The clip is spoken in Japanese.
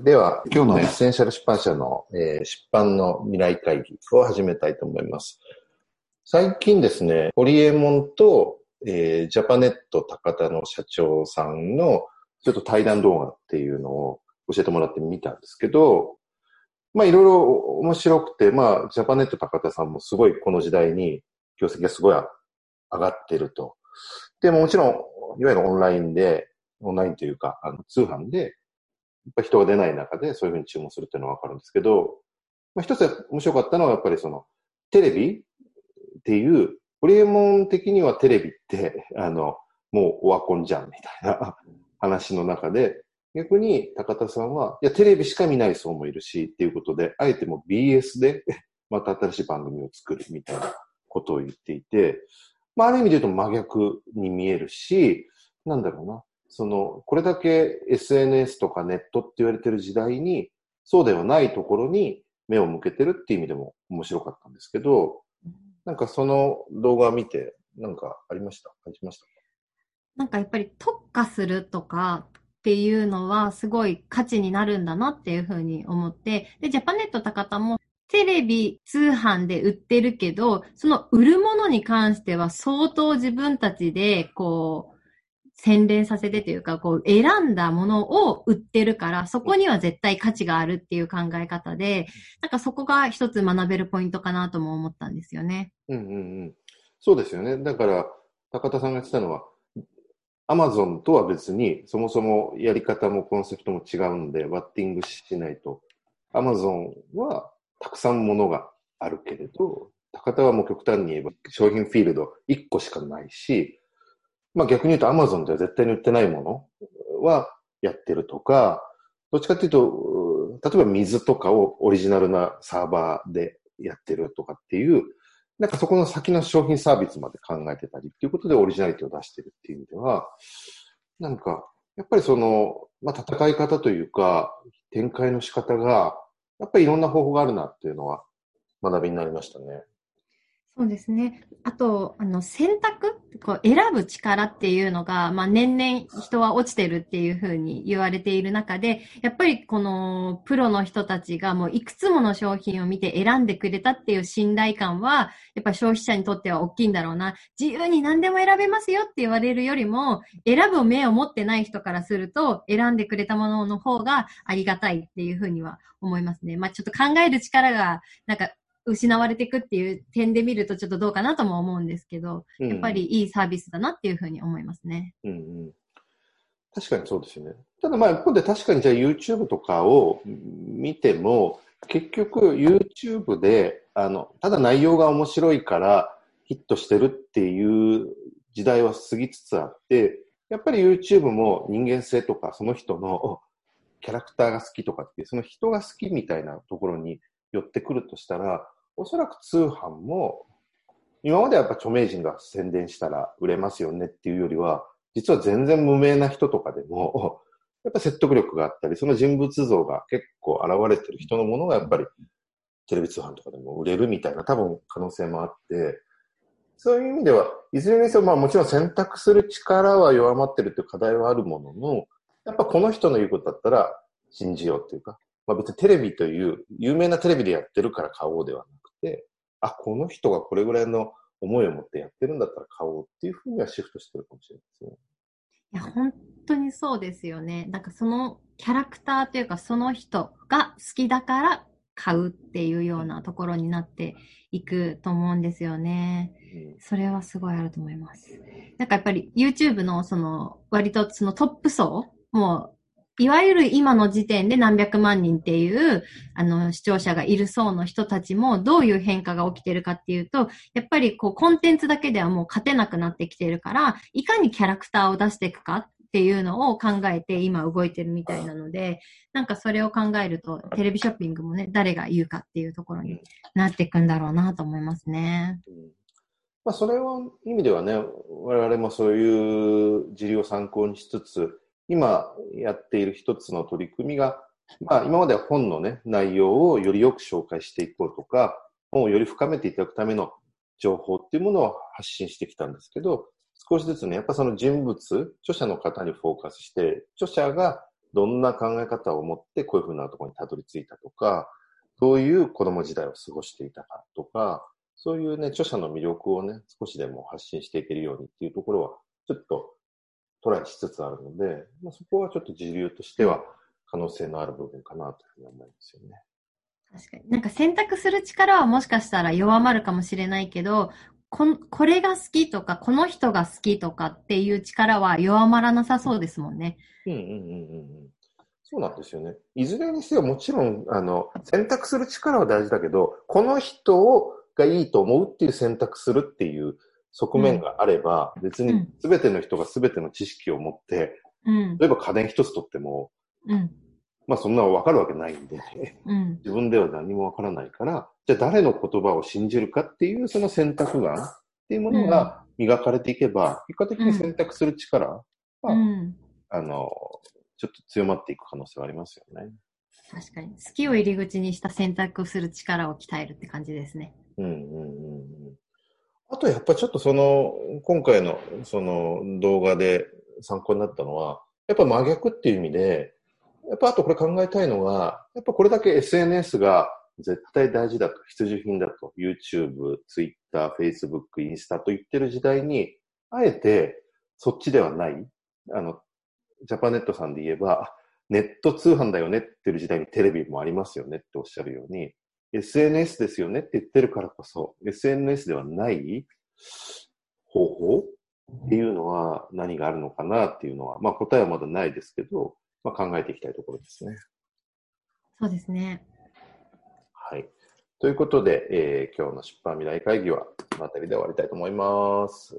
では、今日のエッセンシャル出版社の、えー、出版の未来会議を始めたいと思います。最近ですね、ホリエモンと、えー、ジャパネットたかたの社長さんのちょっと対談動画っていうのを教えてもらってみたんですけど、まあいろいろ面白くて、まあジャパネットたかたさんもすごいこの時代に業績がすごい上がってると。でももちろん、いわゆるオンラインで、オンラインというか、あの通販で、ぱ人が出ない中でそういうふうに注文するっていうのはわかるんですけど、まあ一つ面白かったのはやっぱりその、テレビっていう、ホリエモン的にはテレビって、あの、もうオワコンじゃんみたいな話の中で、逆に高田さんは、いや、テレビしか見ない層もいるし、っていうことで、あえても BS で また新しい番組を作るみたいなことを言っていて、まあ、ある意味で言うと真逆に見えるし、なんだろうな。その、これだけ SNS とかネットって言われてる時代に、そうではないところに目を向けてるっていう意味でも面白かったんですけど、なんかその動画見て、なんかありました？感じましたなんかやっぱり特化するとかっていうのはすごい価値になるんだなっていうふうに思って、で、ジャパネット高田もテレビ通販で売ってるけど、その売るものに関しては相当自分たちでこう、洗練させてというか、こう、選んだものを売ってるから、そこには絶対価値があるっていう考え方で、なんかそこが一つ学べるポイントかなとも思ったんですよね。うんうんうん。そうですよね。だから、高田さんが言ってたのは、アマゾンとは別に、そもそもやり方もコンセプトも違うんで、バッティングしないと。アマゾンはたくさんものがあるけれど、高田はもう極端に言えば商品フィールド1個しかないし、まあ逆に言うとアマゾンでは絶対に売ってないものはやってるとか、どっちかっていうと、例えば水とかをオリジナルなサーバーでやってるとかっていう、なんかそこの先の商品サービスまで考えてたりっていうことでオリジナリティを出してるっていう意味では、なんか、やっぱりその、まあ、戦い方というか、展開の仕方が、やっぱりいろんな方法があるなっていうのは学びになりましたね。そうですね。あと、あの、選択こう選ぶ力っていうのが、まあ、年々人は落ちてるっていうふうに言われている中で、やっぱりこのプロの人たちがもういくつもの商品を見て選んでくれたっていう信頼感は、やっぱ消費者にとっては大きいんだろうな。自由に何でも選べますよって言われるよりも、選ぶ目を持ってない人からすると、選んでくれたものの方がありがたいっていうふうには思いますね。まあ、ちょっと考える力が、なんか失われていくっていう点で見るとちょっとどうかなとも思うんですけど、うん、やっぱりいいサービスだなっていうふうに思いますね。うんうん、確かにそうですよね。ただまあ一方で確かにじゃあ YouTube とかを見ても、結局 YouTube で、あの、ただ内容が面白いからヒットしてるっていう時代は過ぎつつあって、やっぱり YouTube も人間性とかその人の キャラクターが好きとかっていう、その人が好きみたいなところに寄ってくるとしたら、おそらく通販も、今まではやっぱ著名人が宣伝したら売れますよねっていうよりは、実は全然無名な人とかでも、やっぱ説得力があったり、その人物像が結構現れてる人のものがやっぱりテレビ通販とかでも売れるみたいな多分可能性もあって、そういう意味では、いずれにせよ、まあもちろん選択する力は弱まってるという課題はあるものの、やっぱこの人の言うことだったら信じようっていうか、まあ別にテレビという有名なテレビでやってるから買おうではな、あ、この人がこれぐらいの思いを持ってやってるんだったら買おうっていうふうにはシフトしてるかもしれないですね。いや、本当にそうですよね。なんかそのキャラクターというかその人が好きだから買うっていうようなところになっていくと思うんですよね。それはすごいあると思います。なんかやっぱり YouTube のその割とそのトップ層もいわゆる今の時点で何百万人っていう、あの、視聴者がいる層の人たちもどういう変化が起きてるかっていうと、やっぱりこう、コンテンツだけではもう勝てなくなってきてるから、いかにキャラクターを出していくかっていうのを考えて今動いてるみたいなので、なんかそれを考えると、テレビショッピングもね、誰が言うかっていうところになっていくんだろうなと思いますね。まあ、それは意味ではね、我々もそういう事例を参考にしつつ、今やっている一つの取り組みが、まあ、今までは本のね、内容をよりよく紹介していこうとか、本をより深めていただくための情報っていうものを発信してきたんですけど、少しずつね、やっぱその人物、著者の方にフォーカスして、著者がどんな考え方を持ってこういうふうなところにたどり着いたとか、どういう子供時代を過ごしていたかとか、そういうね、著者の魅力をね、少しでも発信していけるようにっていうところは、ちょっとトライしつつあるので、まあ、そこはちょっと自流としては可能性のある部分かなというふうに思いますよね。確かに。なんか選択する力はもしかしたら弱まるかもしれないけど、ここれが好きとか、この人が好きとかっていう力は弱まらなさそうですもんね。うんうんうんうんうん。そうなんですよね。いずれにせよもちろん、あの、選択する力は大事だけど、この人をがいいと思うっていう選択するっていう側面があれば、別に全ての人が全ての知識を持って、うん。例えば家電一つとっても、うん。まあそんなの分かるわけないんで、うん。自分では何も分からないから、じゃあ誰の言葉を信じるかっていうその選択眼っていうものが磨かれていけば、結果的に選択する力は、うん。あの、ちょっと強まっていく可能性はありますよね。確かに。好きを入り口にした選択をする力を鍛えるって感じですね。うんうんうんうん。あとやっぱりちょっとその、今回のその動画で参考になったのは、やっぱ真逆っていう意味で、やっぱあとこれ考えたいのが、やっぱこれだけ SNS が絶対大事だと、必需品だと、YouTube、Twitter、Facebook、インスタと言ってる時代に、あえてそっちではない、あの、ジャパネットさんで言えば、ネット通販だよねって言る時代にテレビもありますよねっておっしゃるように、SNS ですよね？って言ってるからこそ、SNS ではない方法？っていうのは何があるのかなっていうのは、まあ答えはまだないですけど、まあ考えていきたいところですね。そうですね。はい。ということで、えー今日の出版未来会議はこの辺りで終わりたいと思います。